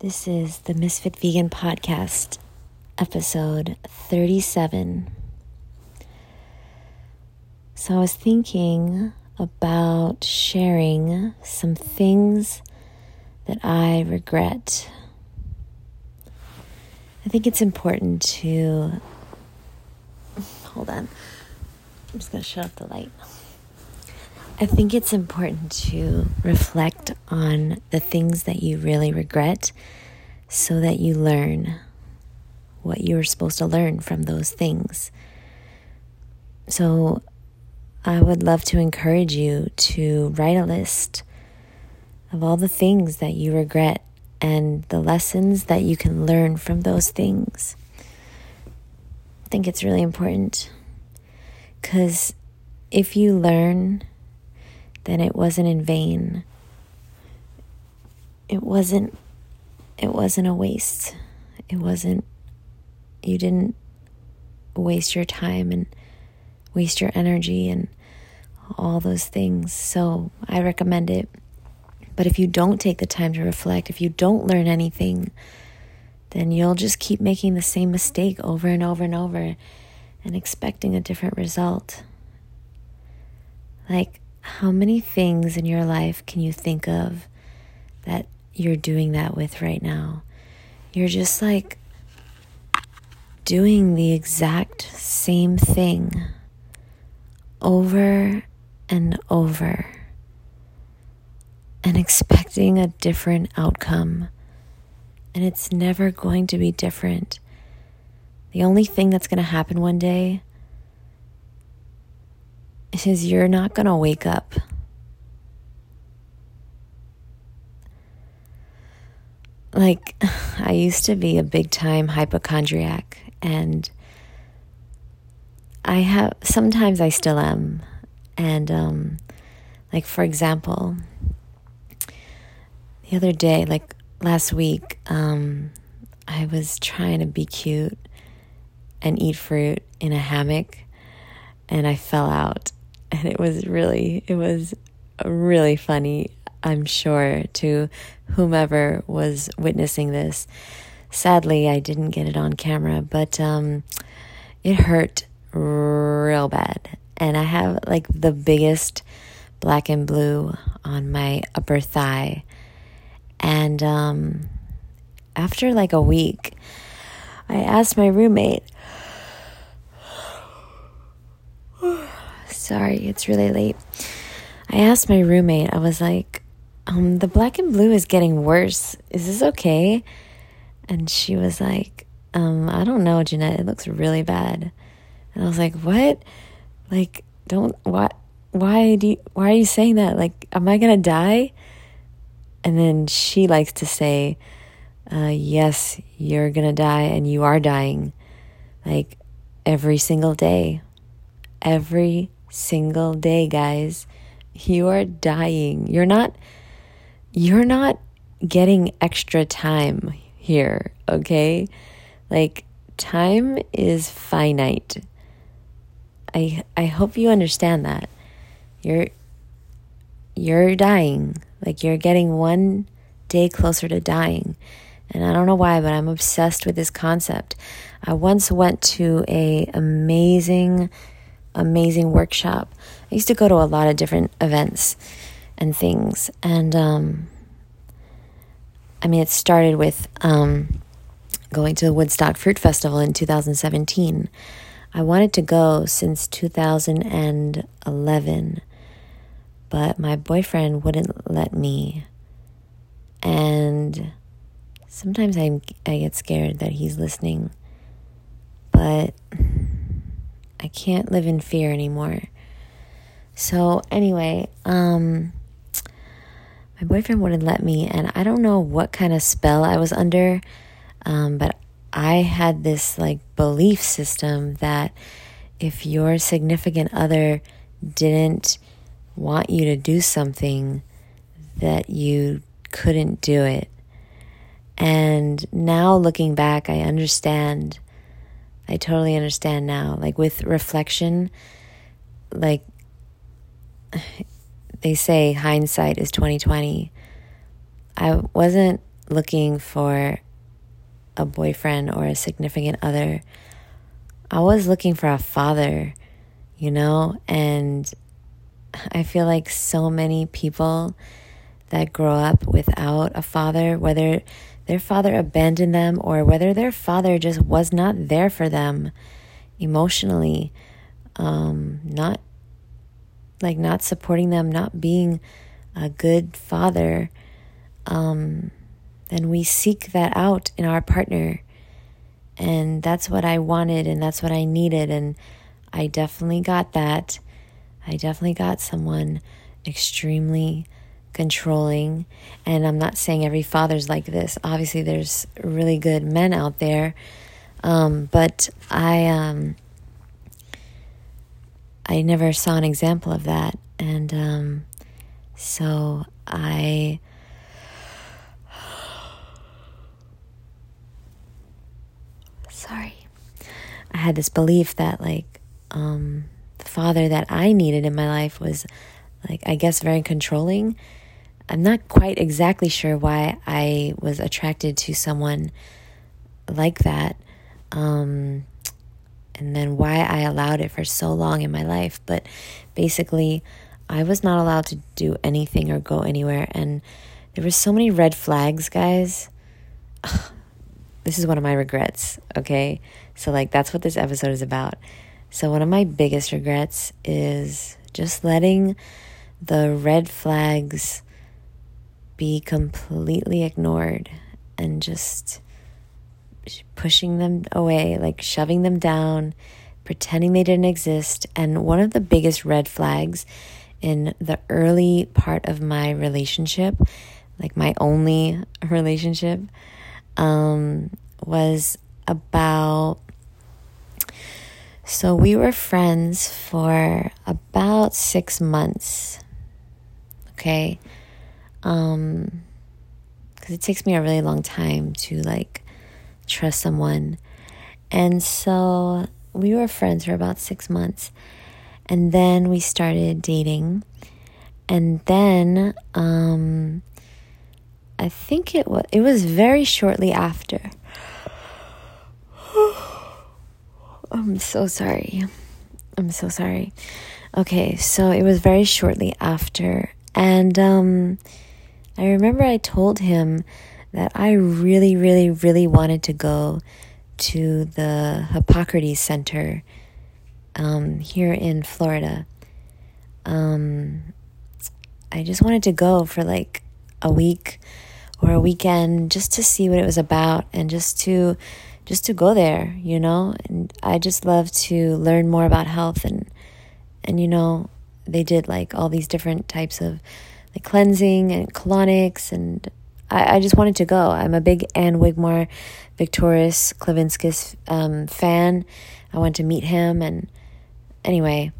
This is the Misfit Vegan Podcast, episode 37. So, I was thinking about sharing some things that I regret. I think it's important to. Hold on. I'm just going to shut off the light. I think it's important to reflect on the things that you really regret so that you learn what you were supposed to learn from those things. So, I would love to encourage you to write a list of all the things that you regret and the lessons that you can learn from those things. I think it's really important because if you learn then it wasn't in vain. It wasn't it wasn't a waste. It wasn't you didn't waste your time and waste your energy and all those things. So, I recommend it. But if you don't take the time to reflect, if you don't learn anything, then you'll just keep making the same mistake over and over and over and expecting a different result. Like, how many things in your life can you think of that you're doing that with right now? You're just like doing the exact same thing over and over and expecting a different outcome. And it's never going to be different. The only thing that's going to happen one day is you're not going to wake up. Like, I used to be a big time hypochondriac, and I have sometimes I still am. And, um, like, for example, the other day, like last week, um, I was trying to be cute and eat fruit in a hammock, and I fell out and it was really it was really funny i'm sure to whomever was witnessing this. Sadly i didn't get it on camera but um, it hurt real bad. And i have like the biggest black and blue on my upper thigh. And um, after like a week i asked my roommate Sorry, it's really late. I asked my roommate, I was like, um, the black and blue is getting worse. Is this okay? And she was like, um, I don't know, Jeanette. It looks really bad. And I was like, what? Like, don't, what? Why do you, why are you saying that? Like, am I gonna die? And then she likes to say, uh, yes, you're gonna die and you are dying. Like, every single day. Every single day, guys. You are dying. You're not you're not getting extra time here, okay? Like time is finite. I I hope you understand that. You're you're dying. Like you're getting one day closer to dying. And I don't know why, but I'm obsessed with this concept. I once went to a amazing amazing workshop. I used to go to a lot of different events and things. And um, I mean, it started with um, going to the Woodstock Fruit Festival in 2017. I wanted to go since 2011, but my boyfriend wouldn't let me. And sometimes I, I get scared that he's listening. But I can't live in fear anymore. So anyway, um my boyfriend wouldn't let me and I don't know what kind of spell I was under. Um, but I had this like belief system that if your significant other didn't want you to do something that you couldn't do it. And now looking back, I understand I totally understand now. Like with reflection, like they say hindsight is 2020. I wasn't looking for a boyfriend or a significant other. I was looking for a father, you know, and I feel like so many people that grow up without a father, whether their father abandoned them or whether their father just was not there for them emotionally, um, not like not supporting them, not being a good father, um, then we seek that out in our partner. And that's what I wanted and that's what I needed. And I definitely got that. I definitely got someone extremely controlling. And I'm not saying every father's like this. Obviously, there's really good men out there. Um, but I, um, I never saw an example of that. And um, so I. Sorry. I had this belief that, like, um, the father that I needed in my life was, like, I guess, very controlling. I'm not quite exactly sure why I was attracted to someone like that. Um, and then why I allowed it for so long in my life. But basically, I was not allowed to do anything or go anywhere. And there were so many red flags, guys. this is one of my regrets, okay? So, like, that's what this episode is about. So, one of my biggest regrets is just letting the red flags be completely ignored and just pushing them away, like shoving them down, pretending they didn't exist. And one of the biggest red flags in the early part of my relationship, like my only relationship, um, was about. So we were friends for about six months. Okay. Um, because it takes me a really long time to like trust someone. And so we were friends for about six months. And then we started dating. And then um, I think it was it was very shortly after. I'm so sorry. I'm so sorry. Okay, so it was very shortly after. And um, I remember I told him that I really, really, really wanted to go to the Hippocrates Center um, here in Florida. Um, I just wanted to go for like a week or a weekend just to see what it was about and just to just to go there, you know. And I just love to learn more about health and and you know they did like all these different types of like cleansing and colonics and I, I just wanted to go. I'm a big Ann Wigmore, Viktoras Kulvinskas um, fan. I went to meet him, and anyway,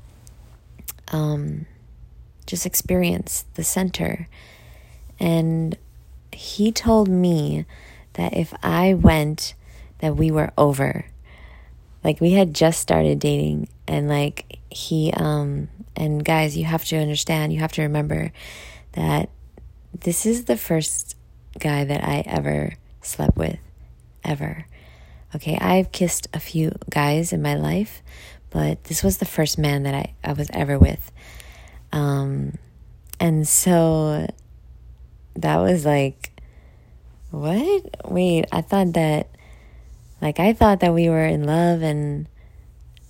um, just experience the center. And he told me that if I went, that we were over. Like we had just started dating, and like he, um, and guys, you have to understand, you have to remember that this is the first guy that I ever slept with, ever. Okay, I've kissed a few guys in my life, but this was the first man that I, I was ever with. Um, and so that was like, what? Wait, I thought that, like, I thought that we were in love and,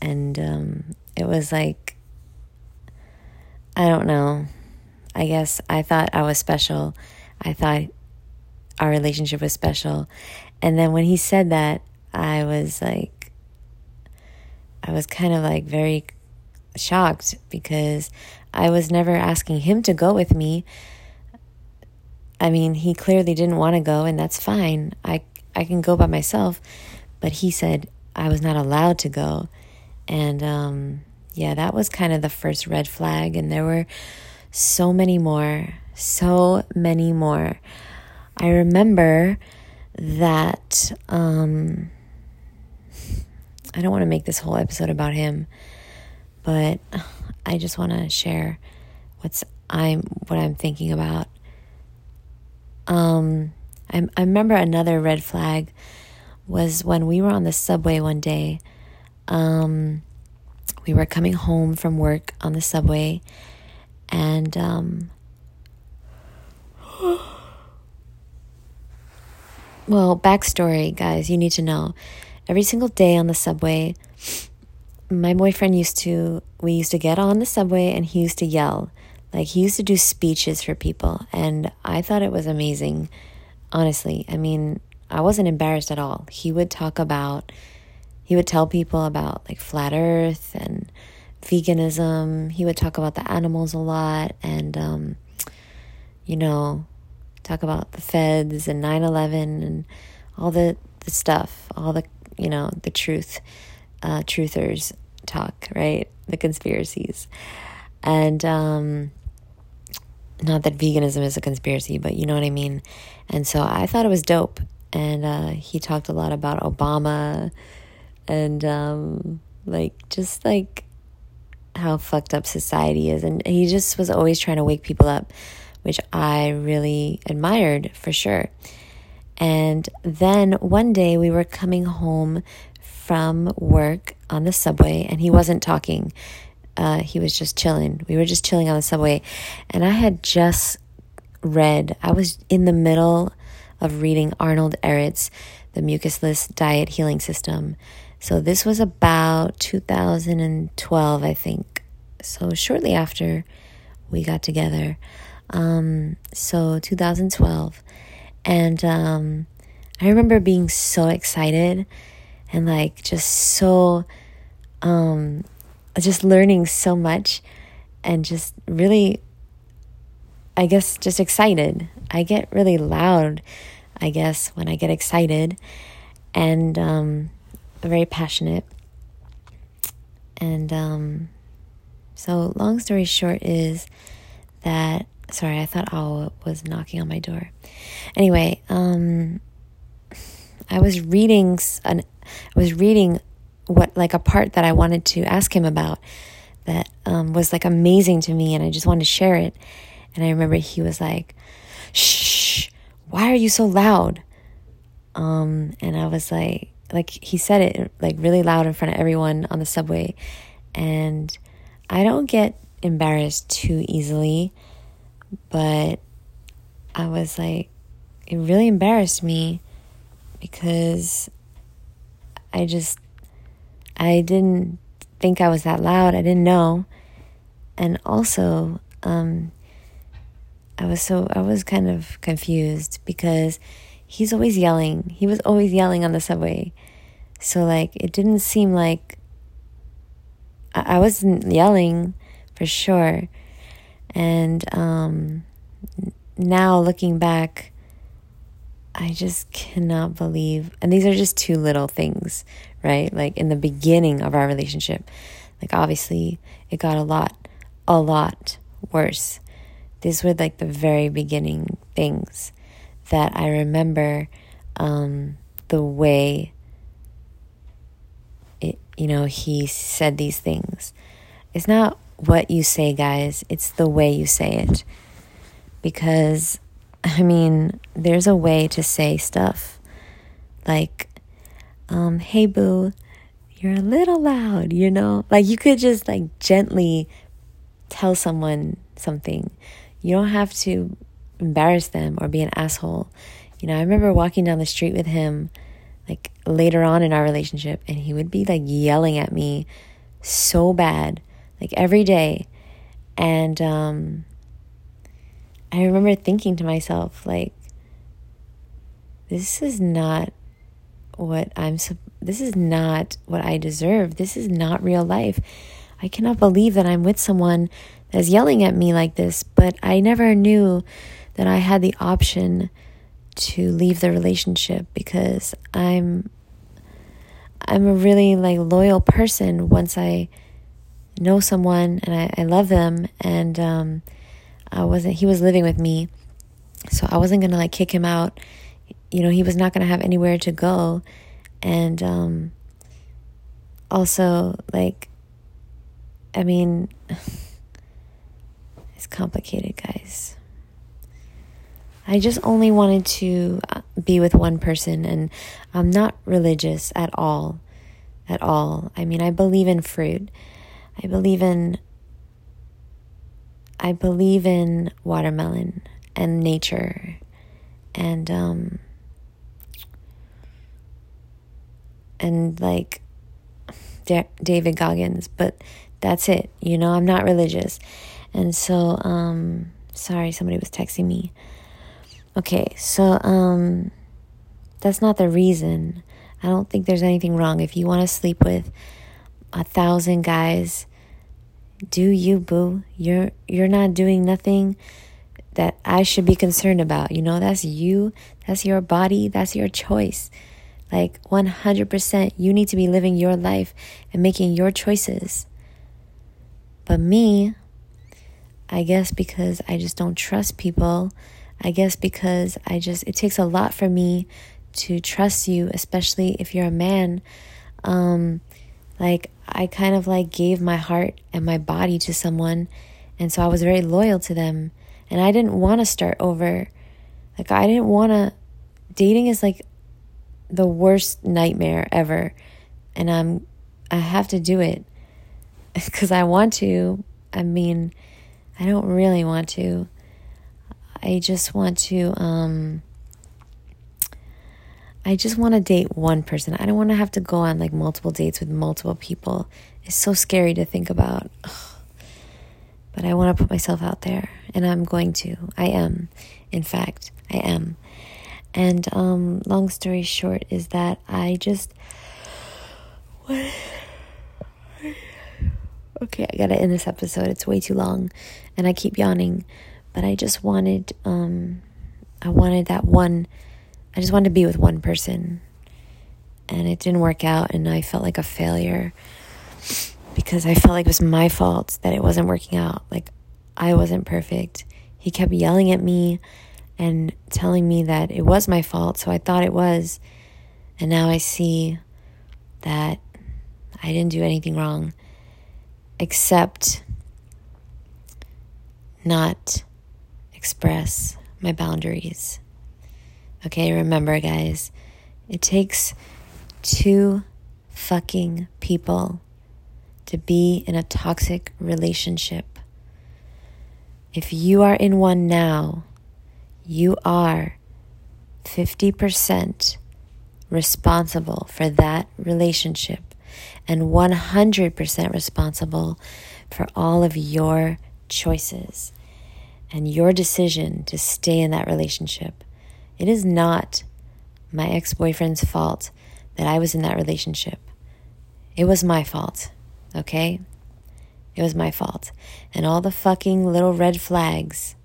and, um, it was like, I don't know. I guess I thought I was special. I thought our relationship was special. And then when he said that, I was like, I was kind of like very shocked because I was never asking him to go with me. I mean, he clearly didn't want to go, and that's fine. I, I can go by myself. But he said I was not allowed to go. And um, yeah, that was kind of the first red flag. And there were so many more, so many more. I remember that um, I don't want to make this whole episode about him, but I just want to share what's I'm what I'm thinking about. Um, I, I remember another red flag was when we were on the subway one day. Um, we were coming home from work on the subway, and um, well, backstory, guys, you need to know. Every single day on the subway, my boyfriend used to, we used to get on the subway and he used to yell. Like, he used to do speeches for people, and I thought it was amazing, honestly. I mean, I wasn't embarrassed at all. He would talk about, he would tell people about like flat earth and veganism. He would talk about the animals a lot and, um, you know, talk about the feds and 9 11 and all the, the stuff, all the, you know, the truth, uh, truthers talk, right? The conspiracies. And, um, not that veganism is a conspiracy, but you know what I mean. And so I thought it was dope and uh, he talked a lot about Obama and um, like just like how fucked up society is, and he just was always trying to wake people up, which I really admired for sure. And then one day we were coming home from work on the subway, and he wasn't talking. Uh, he was just chilling. We were just chilling on the subway, and I had just read. I was in the middle of reading Arnold Ehret's The Mucusless Diet Healing System. So this was about 2012, I think. So shortly after we got together. Um, so 2012. And um, I remember being so excited and like just so, um, just learning so much and just really, I guess, just excited. I get really loud I guess, when I get excited and um, very passionate. And um, so, long story short, is that sorry, I thought Owl was knocking on my door. Anyway, um, I was reading an, I was reading what like a part that I wanted to ask him about that um, was like amazing to me, and I just wanted to share it. And I remember he was like, "Shh, why are you so loud? Um, and I was like, like he said it like really loud in front of everyone on the subway. And I don't get embarrassed too easily, but I was like, it really embarrassed me because I just, I didn't think I was that loud. I didn't know. And also, um, I was so I was kind of confused because he's always yelling. He was always yelling on the subway. So like it didn't seem like I, I wasn't yelling for sure. And um now looking back I just cannot believe and these are just two little things, right? Like in the beginning of our relationship. Like obviously it got a lot a lot worse these were like the very beginning things that I remember um, the way you know, he said these things. It's not what you say, guys, it's the way you say it. Because, I mean, there's a way to say stuff like, um, hey, boo, you're a little loud, you know? Like, you could just like gently tell someone something you don't have to embarrass them or be an asshole. You know, I remember walking down the street with him like later on in our relationship and he would be like yelling at me so bad like every day and um I remember thinking to myself like this is not what I'm this is not what I deserve. This is not real life. I cannot believe that I'm with someone that's yelling at me like this, but I never knew that I had the option to leave the relationship because I'm I'm a really like loyal person once I know someone and I, I love them and um, I wasn't he was living with me. So I wasn't gonna like kick him out. You know he was not gonna have anywhere to go. And um, also like I mean It's complicated, guys. I just only wanted to uh, be with one person, and I'm not religious at all. At all. I mean, I believe in fruit. I believe in. I believe in watermelon and nature, and um, and like David Goggins, but that's it. You know, I'm not religious. And so, um, sorry, somebody was texting me. Okay, so, um, that's not the reason. I don't think there's anything wrong. If you want to sleep with a thousand guys, do you, boo? You're, you're not doing nothing that I should be concerned about. You know, that's you, that's your body, that's your choice. Like 100%, you need to be living your life and making your choices. But me, I guess because I just don't trust people, I guess because I just, it takes a lot for me to trust you, especially if you're a man. Um, like, I kind of like gave my heart and my body to someone, and so I was very loyal to them, and I didn't want to start over. Like, I didn't want to, dating is like the worst nightmare ever. And I'm I have to do it because I want to. I mean, I don't really want to. I just want to um I just want to date one person. I don't want to have to go on like multiple dates with multiple people. It's so scary to think about. Ugh. But I want to put myself out there and I'm going to. I am. In fact, I am. And um, long story short is that I just. What? Okay, I gotta end this episode. It's way too long, and I keep yawning. But I just wanted, um, I wanted that one. I just wanted to be with one person, and it didn't work out, and I felt like a failure because I felt like it was my fault that it wasn't working out. Like I wasn't perfect. He kept yelling at me and telling me that it was my fault, so I thought it was. And now I see that I didn't do anything wrong except not express my boundaries. Okay, remember, guys, it takes two fucking people to be in a toxic relationship. If you are in one now, you are 50% responsible for that relationship and 100% responsible for all of your choices and your decision to stay in that relationship. It is not my ex boyfriend's fault that I was in that relationship. It was my fault, okay? It was my fault. And all the fucking little red flags,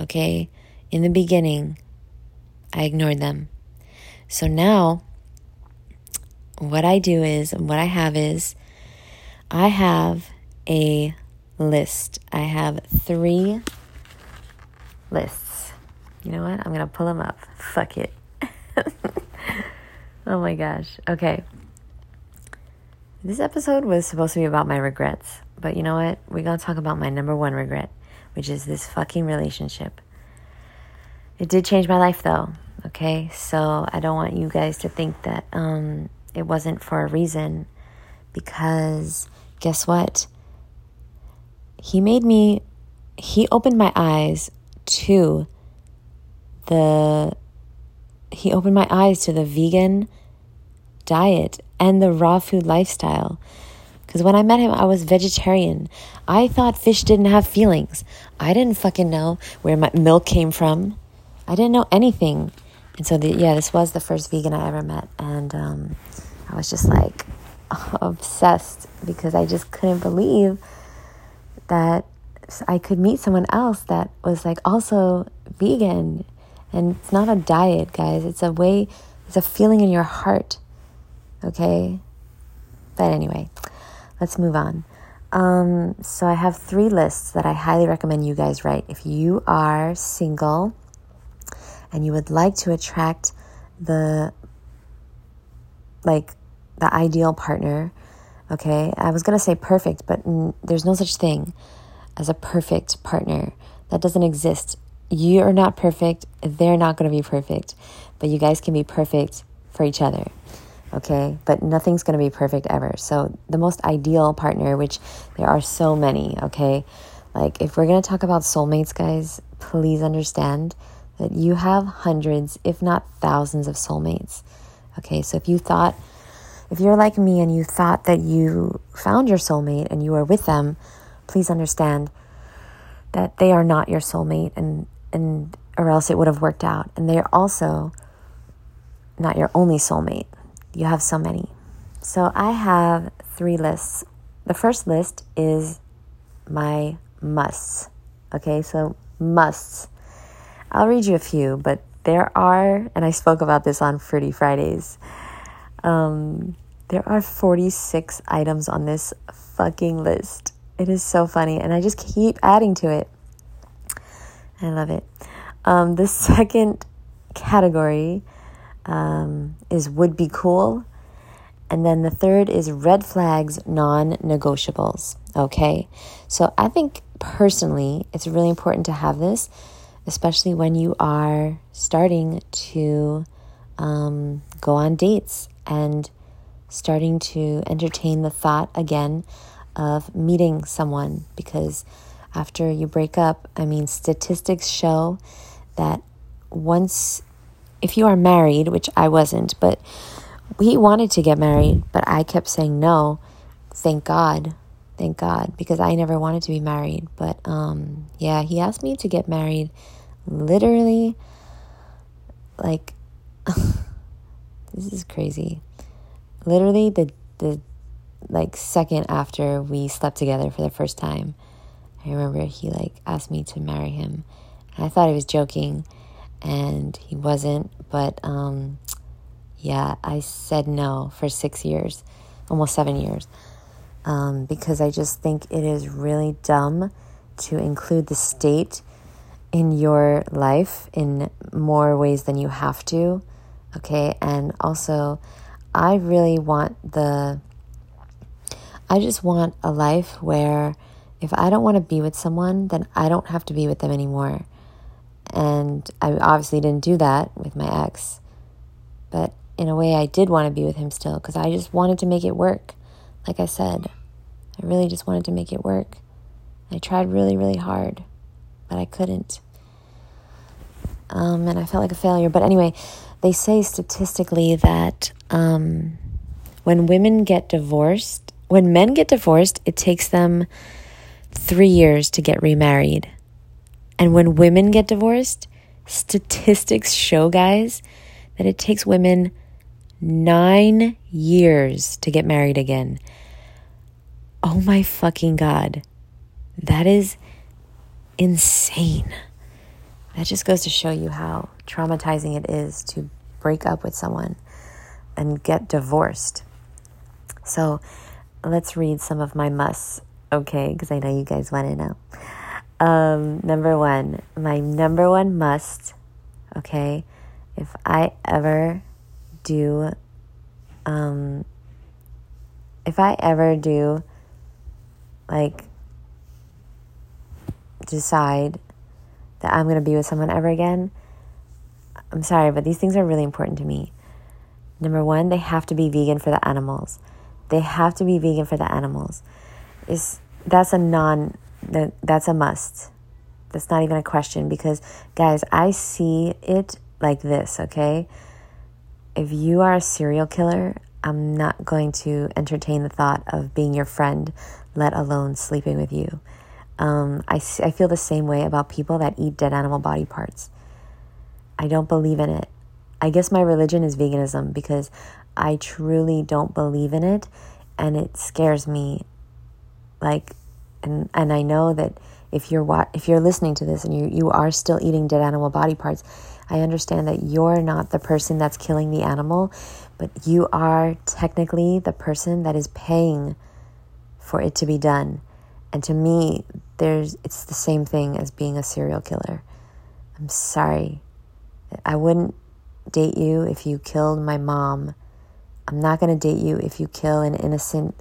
okay? in the beginning, I ignored them. So now, what I do is, what I have is, I have a list. I have three lists. You know what? I'm going to pull them up. Fuck it. oh my gosh. Okay. This episode was supposed to be about my regrets, but you know what? We're going to talk about my number one regret, which is this fucking relationship. It did change my life though, okay? So I don't want you guys to think that um, it wasn't for a reason because guess what? He made me, he opened my eyes to the, he opened my eyes to the vegan diet and the raw food lifestyle. Because when I met him, I was vegetarian. I thought fish didn't have feelings. I didn't fucking know where my milk came from. I didn't know anything. And so, the, yeah, this was the first vegan I ever met. And um, I was just like obsessed because I just couldn't believe that I could meet someone else that was like also vegan. And it's not a diet, guys. It's a way, it's a feeling in your heart. Okay? But anyway, let's move on. Um, so I have three lists that I highly recommend you guys write. If you are single, and you would like to attract the like the ideal partner okay i was going to say perfect but n- there's no such thing as a perfect partner that doesn't exist you're not perfect, they're not going to be perfect, but you guys can be perfect for each other. Okay, but nothing's going to be perfect ever. So, the most ideal partner, which there are so many, okay, like if we're going to talk about soulmates, guys, please understand that you have hundreds, if not thousands, of soulmates. Okay, so if you thought, if you're like me and you thought that you found your soulmate and you are with them, please understand that they are not your soulmate and and or else it would have worked out. And they're also not your only soulmate. You have so many. So I have three lists. The first list is my musts. Okay, so musts. I'll read you a few, but there are, and I spoke about this on Fruity Fridays. Um, there are 46 items on this fucking list. It is so funny, and I just keep adding to it. I love it. Um, the second category um, is would be cool. And then the third is red flags, non negotiables. Okay. So I think personally, it's really important to have this, especially when you are starting to um, go on dates and starting to entertain the thought again of meeting someone because after you break up, I mean, statistics show that once, if you are married, which I wasn't, but we wanted to get married, but I kept saying no. Thank God. Thank God. Because I never wanted to be married. But um, yeah, he asked me to get married literally like this is crazy. Literally the the like second after we slept together for the first time. I remember he like asked me to marry him. And I thought he was joking and he wasn't, but um yeah, I said no for 6 years, almost 7 years. Um, because I just think it is really dumb to include the state in your life in more ways than you have to. Okay, and also, I really want the I just want a life where if I don't want to be with someone, then I don't have to be with them anymore. And I obviously didn't do that with my ex. But in a way, I did want to be with him still because I just wanted to make it work. Like I said, I really just wanted to make it work. I tried really, really hard, but I couldn't. Um, and I felt like a failure. But anyway, they say statistically that um, when women get divorced, when men get divorced, it takes them three years to get remarried. And when women get divorced, statistics show, guys, that it takes women nine years to get married again. Oh my fucking God. That is insane. That just goes to show you how traumatizing it is to break up with someone and get divorced. So let's read some of my musts okay? Because I know you guys want to know. Um, number one, my number one must, okay? If I ever do, um, if I ever do, like, decide that I'm going to be with someone ever again, I'm sorry, but these things are really important to me. Number one, they have to be vegan for the animals. They have to be vegan for the animals. Is that's a non that that's a must. That's not even a question because guys, I see it like this, okay? If you are a serial killer, I'm not going to entertain the thought of being your friend, let alone sleeping with you. Um, I, I feel the same way about people that eat dead animal body parts. I don't believe in it. I guess my religion is veganism because I truly don't believe in it and it scares me like and and I know that if you're wa- if you're listening to this and you you are still eating dead animal body parts, I understand that you're not the person that's killing the animal, but you are technically the person that is paying for it to be done. And to me, there's it's the same thing as being a serial killer. I'm sorry. I wouldn't date you if you killed my mom. I'm not going to date you if you kill an innocent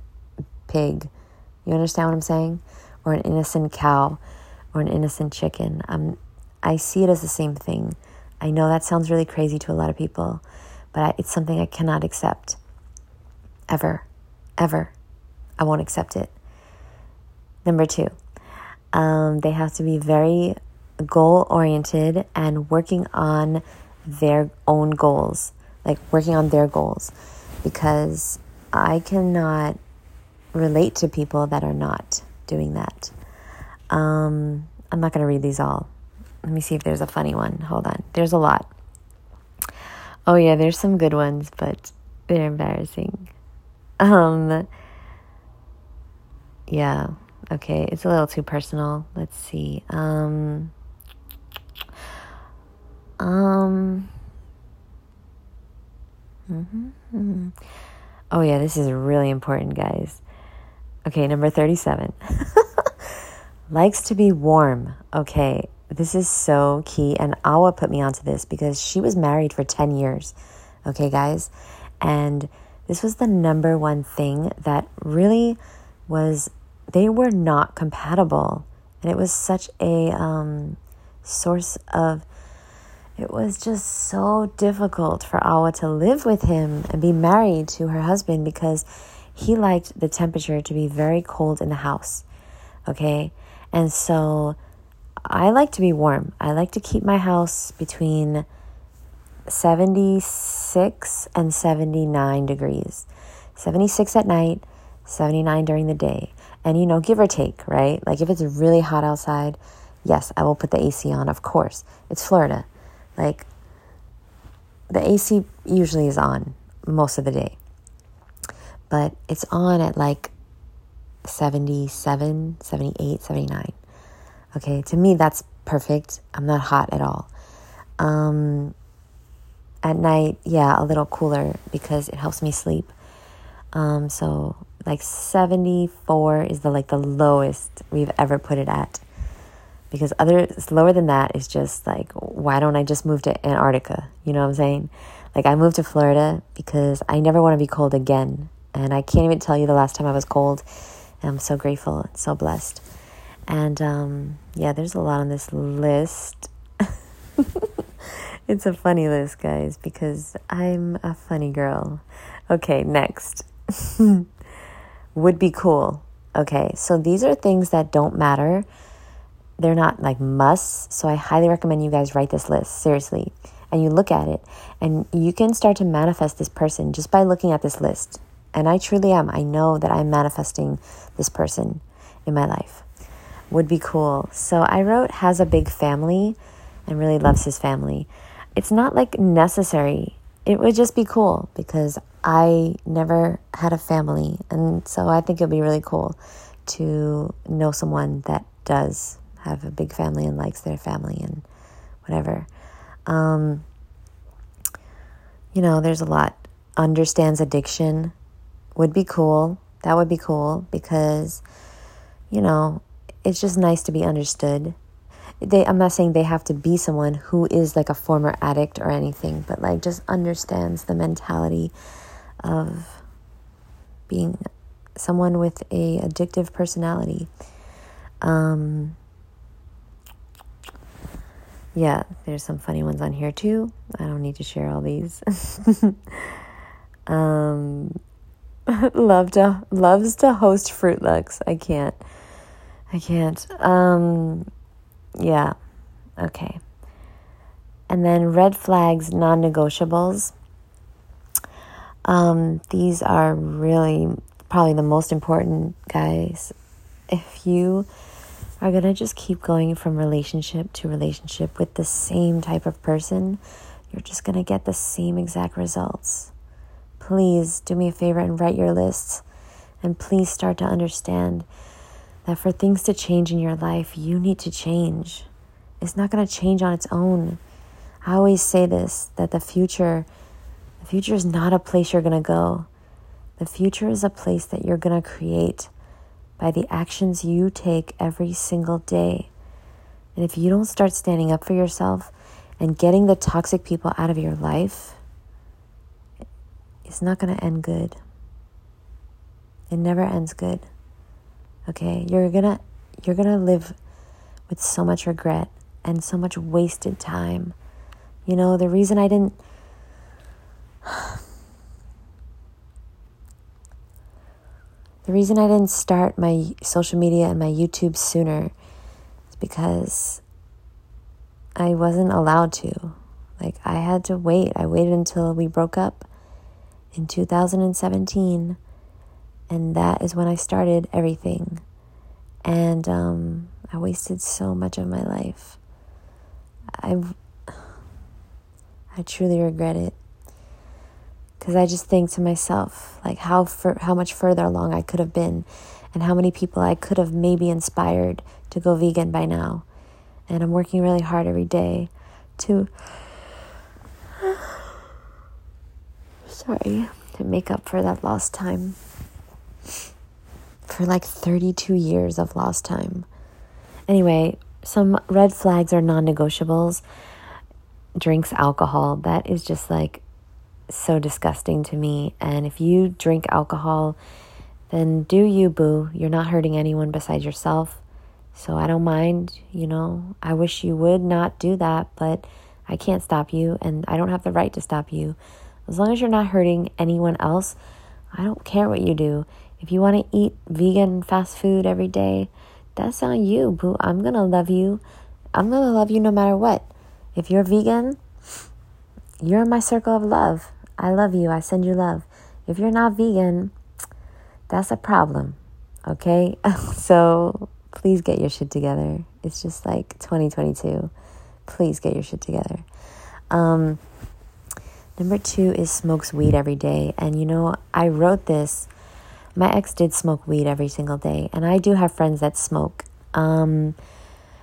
pig. You understand what I'm saying? Or an innocent cow or an innocent chicken. I'm I see it as the same thing. I know that sounds really crazy to a lot of people, but it's something I cannot accept. Ever. Ever. I won't accept it. Number two, um, they have to be very goal oriented and working on their own goals, like working on their goals, because I cannot relate to people that are not doing that. Um, I'm not going to read these all. Let me see if there's a funny one. Hold on. There's a lot. Oh, yeah, there's some good ones, but they're embarrassing. Um, yeah, okay, it's a little too personal. Let's see. Um, um, mm-hmm. oh, yeah, this is really important, guys. Okay, number 37. Likes to be warm. Okay, this is so key. And Awa put me onto this because she was married for 10 years. Okay, guys. And this was the number one thing that really was, they were not compatible. And it was such a um, source of, it was just so difficult for Awa to live with him and be married to her husband because he liked the temperature to be very cold in the house. Okay. And so I like to be warm. I like to keep my house between 76 and 79 degrees. 76 at night, 79 during the day. And you know, give or take, right? Like if it's really hot outside, yes, I will put the AC on, of course. It's Florida. Like the AC usually is on most of the day but it's on at like 77, 78, 79. Okay, to me, that's perfect. I'm not hot at all. Um, at night, yeah, a little cooler because it helps me sleep. Um, so like 74 is the like the lowest we've ever put it at. Because other lower than that is just like why don't I just move to Antarctica? You know what I'm saying? Like I moved to Florida because I never want to be cold again. And I can't even tell you the last time I was cold. And I'm so grateful and so blessed. And um, yeah, there's a lot on this list. it's a funny list, guys, because I'm a funny girl. Okay, next. Would be cool. Okay, so these are things that don't matter. They're not like musts. So I highly recommend you guys write this list, seriously. And you look at it, and you can start to manifest this person just by looking at this list. And I truly am. I know that I'm manifesting this person in my life. Would be cool. So I wrote has a big family and really loves his family. It's not like necessary. It would just be cool because I never had a family. And so I think it'd be really cool to know someone that does have a big family and likes their family and whatever. Um, you know, there's a lot. Understands addiction would be cool. That would be cool because, you know, it's just nice to be understood. They, I'm not saying they have to be someone who is like a former addict or anything, but like just understands the mentality of being someone with a addictive personality. Um, yeah, there's some funny ones on here too. I don't need to share all these. um, love to loves to host Fruit Looks. I can't. I can't. Um yeah. Okay. And then red flags, non-negotiables. Um these are really probably the most important guys. If you are going to just keep going from relationship to relationship with the same type of person, you're just going to get the same exact results please do me a favor and write your lists. And please start to understand that for things to change in your life, you need to change. It's not going to change on its own. I always say this that the future the future is not a place you're going to go. The future is a place that you're going to create by the actions you take every single day. And if you don't start standing up for yourself and getting the toxic people out of your life, it's not going to end good. It never ends good. Okay? You're going to you're going to live with so much regret and so much wasted time. You know, the reason I didn't. The reason I didn't start my social media and my YouTube sooner is because I wasn't allowed to. Like, I had to wait. I waited until we broke up in 2017, and that is when I started everything. And um, I wasted so much of my life. I, I truly regret it because I just think to myself, like how for, how much further along I could have been, and how many people I could have maybe inspired to go vegan by now. And I'm working really hard every day to sorry to make up for that lost time. For like 32 years of lost time. Anyway, some red flags are non negotiables. Drinks alcohol. That is just like so disgusting to me. And if you drink alcohol, then do you, boo. You're not hurting anyone besides yourself. So I don't mind, you know. I wish you would not do that, but I can't stop you, and I don't have the right to stop you. As long as you're not hurting anyone else, I don't care what you do. If you want to eat vegan fast food every day, that's on you, boo. I'm going to love you. I'm going to love you no matter what. If you're vegan, you're in my circle of love. I love you. I send you love. If you're not vegan, that's a problem. Okay? so please get your shit together. It's just like 2022. Please get your shit together. Um, number two is smokes weed every day. And you know, I wrote this. My ex did smoke weed every single day. And I do have friends that smoke. Um,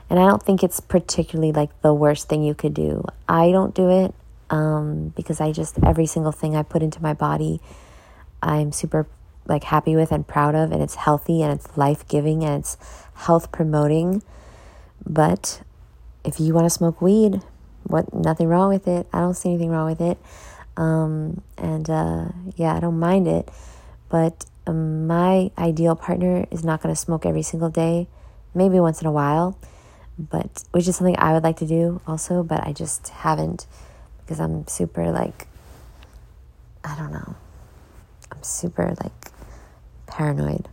and I don't think it's particularly like the worst thing you could do. I don't do it um, because I just, every single thing I put into my body, I'm super like happy with and proud of, and it's healthy and it's life giving and it's health promoting. But if you want to smoke weed, what nothing wrong with it. I don't see anything wrong with it. Um, and uh, yeah, I don't mind it. But um, my ideal partner is not going to smoke every single day, maybe once in a while, but which is something I would like to do also, but I just haven't because I'm super like I don't know. I'm super like paranoid.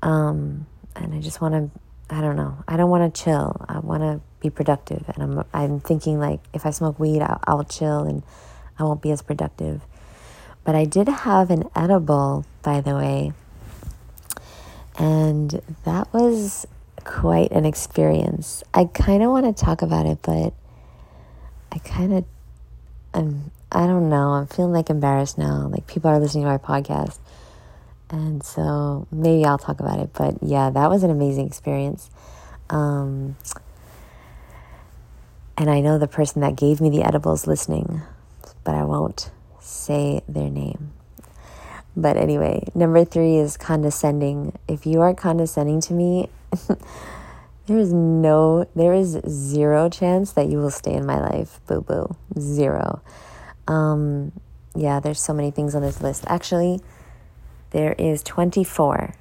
Um and I just want to I don't know. I don't want to chill. I want to be productive and I'm I'm thinking like if I smoke weed I'll, I'll chill and I won't be as productive. But I did have an edible by the way. And that was quite an experience. I kind of want to talk about it, but I kind of, I'm, I don't know, I'm feeling like embarrassed now. Like people are listening to my podcast. And so maybe I'll talk about it. But yeah, that was an amazing experience. Um, and I know the person that gave me the edibles listening, but I won't say their name. But anyway, number three is condescending. If you are condescending to me, There is no, there is zero chance that you will stay in my life, boo boo. Zero. Um, yeah, there's so many things on this list. Actually, there is 24.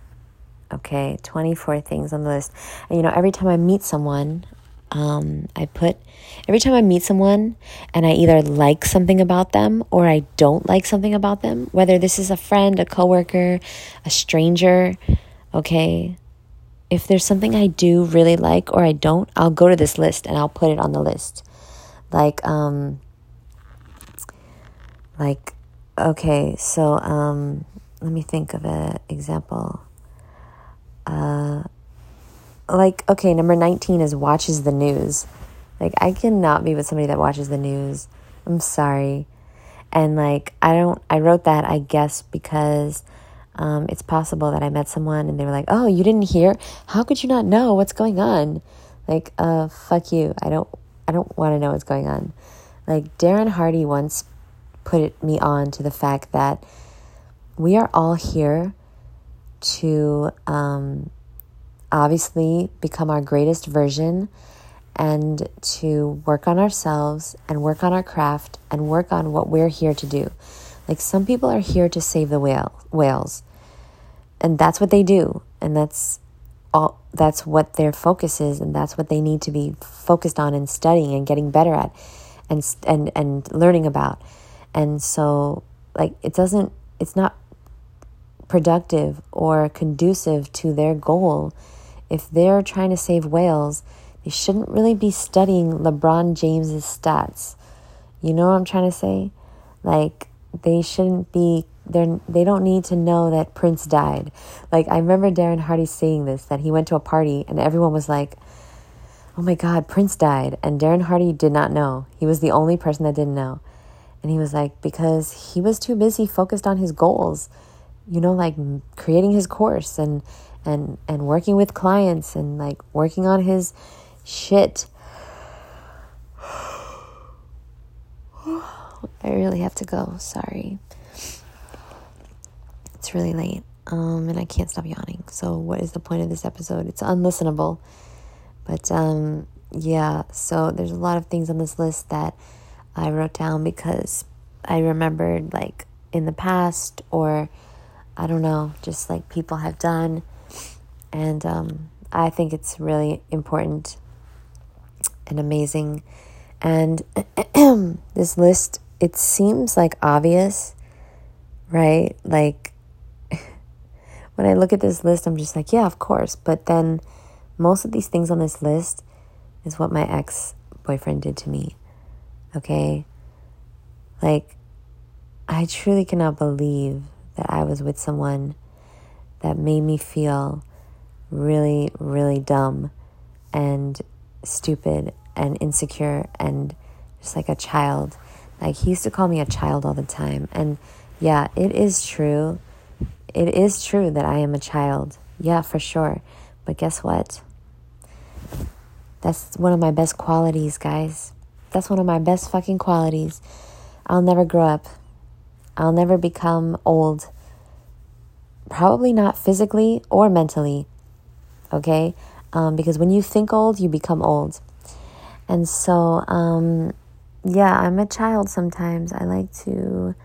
Okay, 24 things on the list. And you know, every time I meet someone, um, I put, every time I meet someone and I either like something about them or I don't like something about them, whether this is a friend, a coworker, a stranger, okay, if there's something I do really like or I don't, I'll go to this list and I'll put it on the list. Like, um, like, okay, so, um, let me think of an example. Uh, like, okay, number 19 is watches the news. Like, I cannot be with somebody that watches the news. I'm sorry. And, like, I don't, I wrote that, I guess, because um, it's possible that I met someone and they were like, "Oh, you didn't hear? How could you not know what's going on?" Like, uh, fuck you. I don't. I don't want to know what's going on. Like Darren Hardy once put me on to the fact that we are all here to um, obviously become our greatest version and to work on ourselves and work on our craft and work on what we're here to do. Like some people are here to save the whale whales. And that's what they do. And that's all that's what their focus is. And that's what they need to be focused on and studying and getting better at and and and learning about. And so like it doesn't it's not productive or conducive to their goal. If they're trying to save whales they shouldn't really be studying LeBron James's stats. You know what i'm trying to say? Like they shouldn't be they're they don't need to know that Prince died. Like I remember Darren Hardy saying this that he went to a party and everyone was like, "Oh my God, Prince died," and Darren Hardy did not know. He was the only person that didn't know, and he was like, because he was too busy focused on his goals, you know, like creating his course and and and working with clients and like working on his shit. I really have to go. Sorry it's really late um, and I can't stop yawning. So, what is the point of this episode? It's unlistenable. But um, yeah, so there's a lot of things on this list that I wrote down because I remembered like in the past or I don't know, just like people have done. And um, I think it's really important and amazing. And this list, it seems like obvious, right? Like, when I look at this list, I'm just like, yeah, of course. But then most of these things on this list is what my ex boyfriend did to me. Okay? Like, I truly cannot believe that I was with someone that made me feel really, really dumb and stupid and insecure and just like a child. Like, he used to call me a child all the time. And yeah, it is true it is true that I am a child. Yeah, for sure. But guess what? That's one of my best qualities, guys. That's one of my best fucking qualities. I'll never grow up. I'll never become old. Probably not physically or mentally. Okay? Um, because when you think old, you become old. And so, um, yeah, I'm a child sometimes. I like to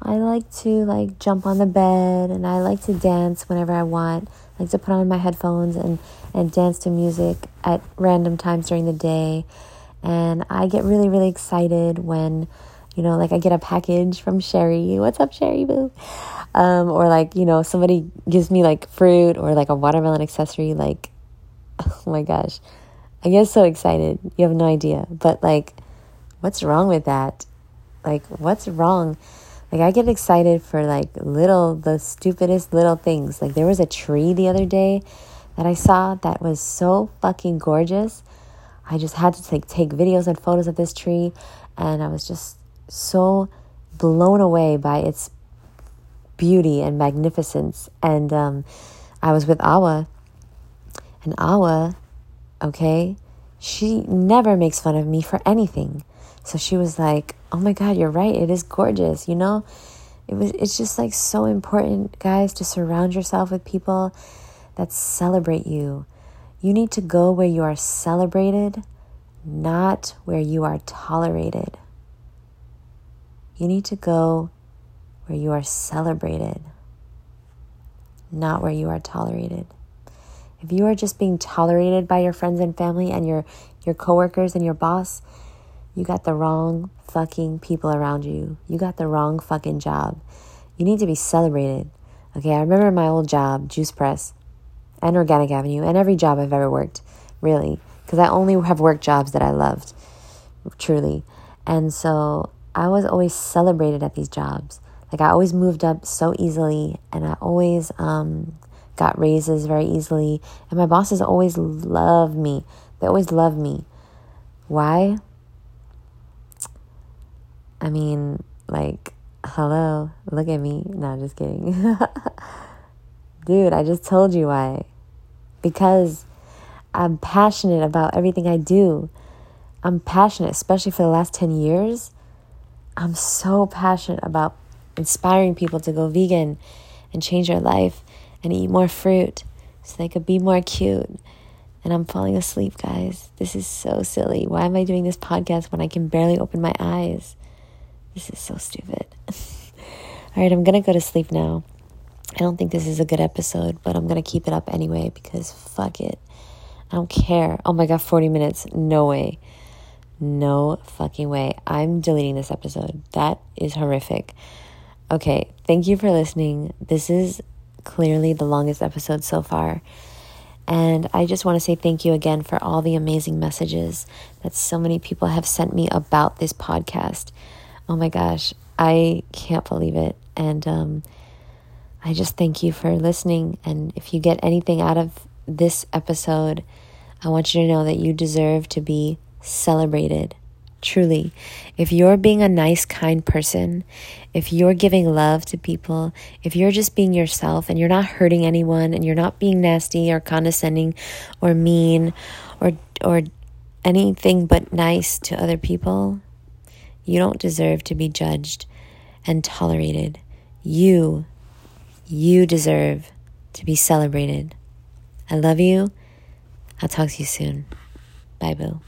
I like to like jump on the bed and I like to dance whenever I want. I like to put on my headphones and, and dance to music at random times during the day. And I get really, really excited when, you know, like I get a package from Sherry. What's up, Sherry Boo? Um, or like, you know, somebody gives me like fruit or like a watermelon accessory. Like, oh my gosh. I get so excited. You have no idea. But like, what's wrong with that? Like, what's wrong? Like I get excited for like little the stupidest little things. Like there was a tree the other day that I saw that was so fucking gorgeous. I just had to like take videos and photos of this tree and I was just so blown away by its beauty and magnificence. And um, I was with Awa, and Awa, okay, she never makes fun of me for anything. So she was like, "Oh my god, you're right. It is gorgeous." You know? It was it's just like so important, guys, to surround yourself with people that celebrate you. You need to go where you are celebrated, not where you are tolerated. You need to go where you are celebrated, not where you are tolerated. If you are just being tolerated by your friends and family and your your coworkers and your boss, you got the wrong fucking people around you. You got the wrong fucking job. You need to be celebrated. Okay, I remember my old job, Juice Press, and Organic Avenue, and every job I've ever worked, really, because I only have worked jobs that I loved, truly. And so I was always celebrated at these jobs. Like I always moved up so easily, and I always um, got raises very easily. And my bosses always loved me. They always loved me. Why? I mean, like, hello, look at me. No, just kidding. Dude, I just told you why. Because I'm passionate about everything I do. I'm passionate, especially for the last 10 years. I'm so passionate about inspiring people to go vegan and change their life and eat more fruit so they could be more cute. And I'm falling asleep, guys. This is so silly. Why am I doing this podcast when I can barely open my eyes? This is so stupid. All right, I'm going to go to sleep now. I don't think this is a good episode, but I'm going to keep it up anyway because fuck it. I don't care. Oh my God, 40 minutes. No way. No fucking way. I'm deleting this episode. That is horrific. Okay, thank you for listening. This is clearly the longest episode so far. And I just want to say thank you again for all the amazing messages that so many people have sent me about this podcast. Oh my gosh, I can't believe it. And um, I just thank you for listening. And if you get anything out of this episode, I want you to know that you deserve to be celebrated. Truly, if you're being a nice, kind person, if you're giving love to people, if you're just being yourself and you're not hurting anyone and you're not being nasty or condescending or mean or or anything but nice to other people, you don't deserve to be judged and tolerated. You you deserve to be celebrated. I love you. I'll talk to you soon. Bye, Boo.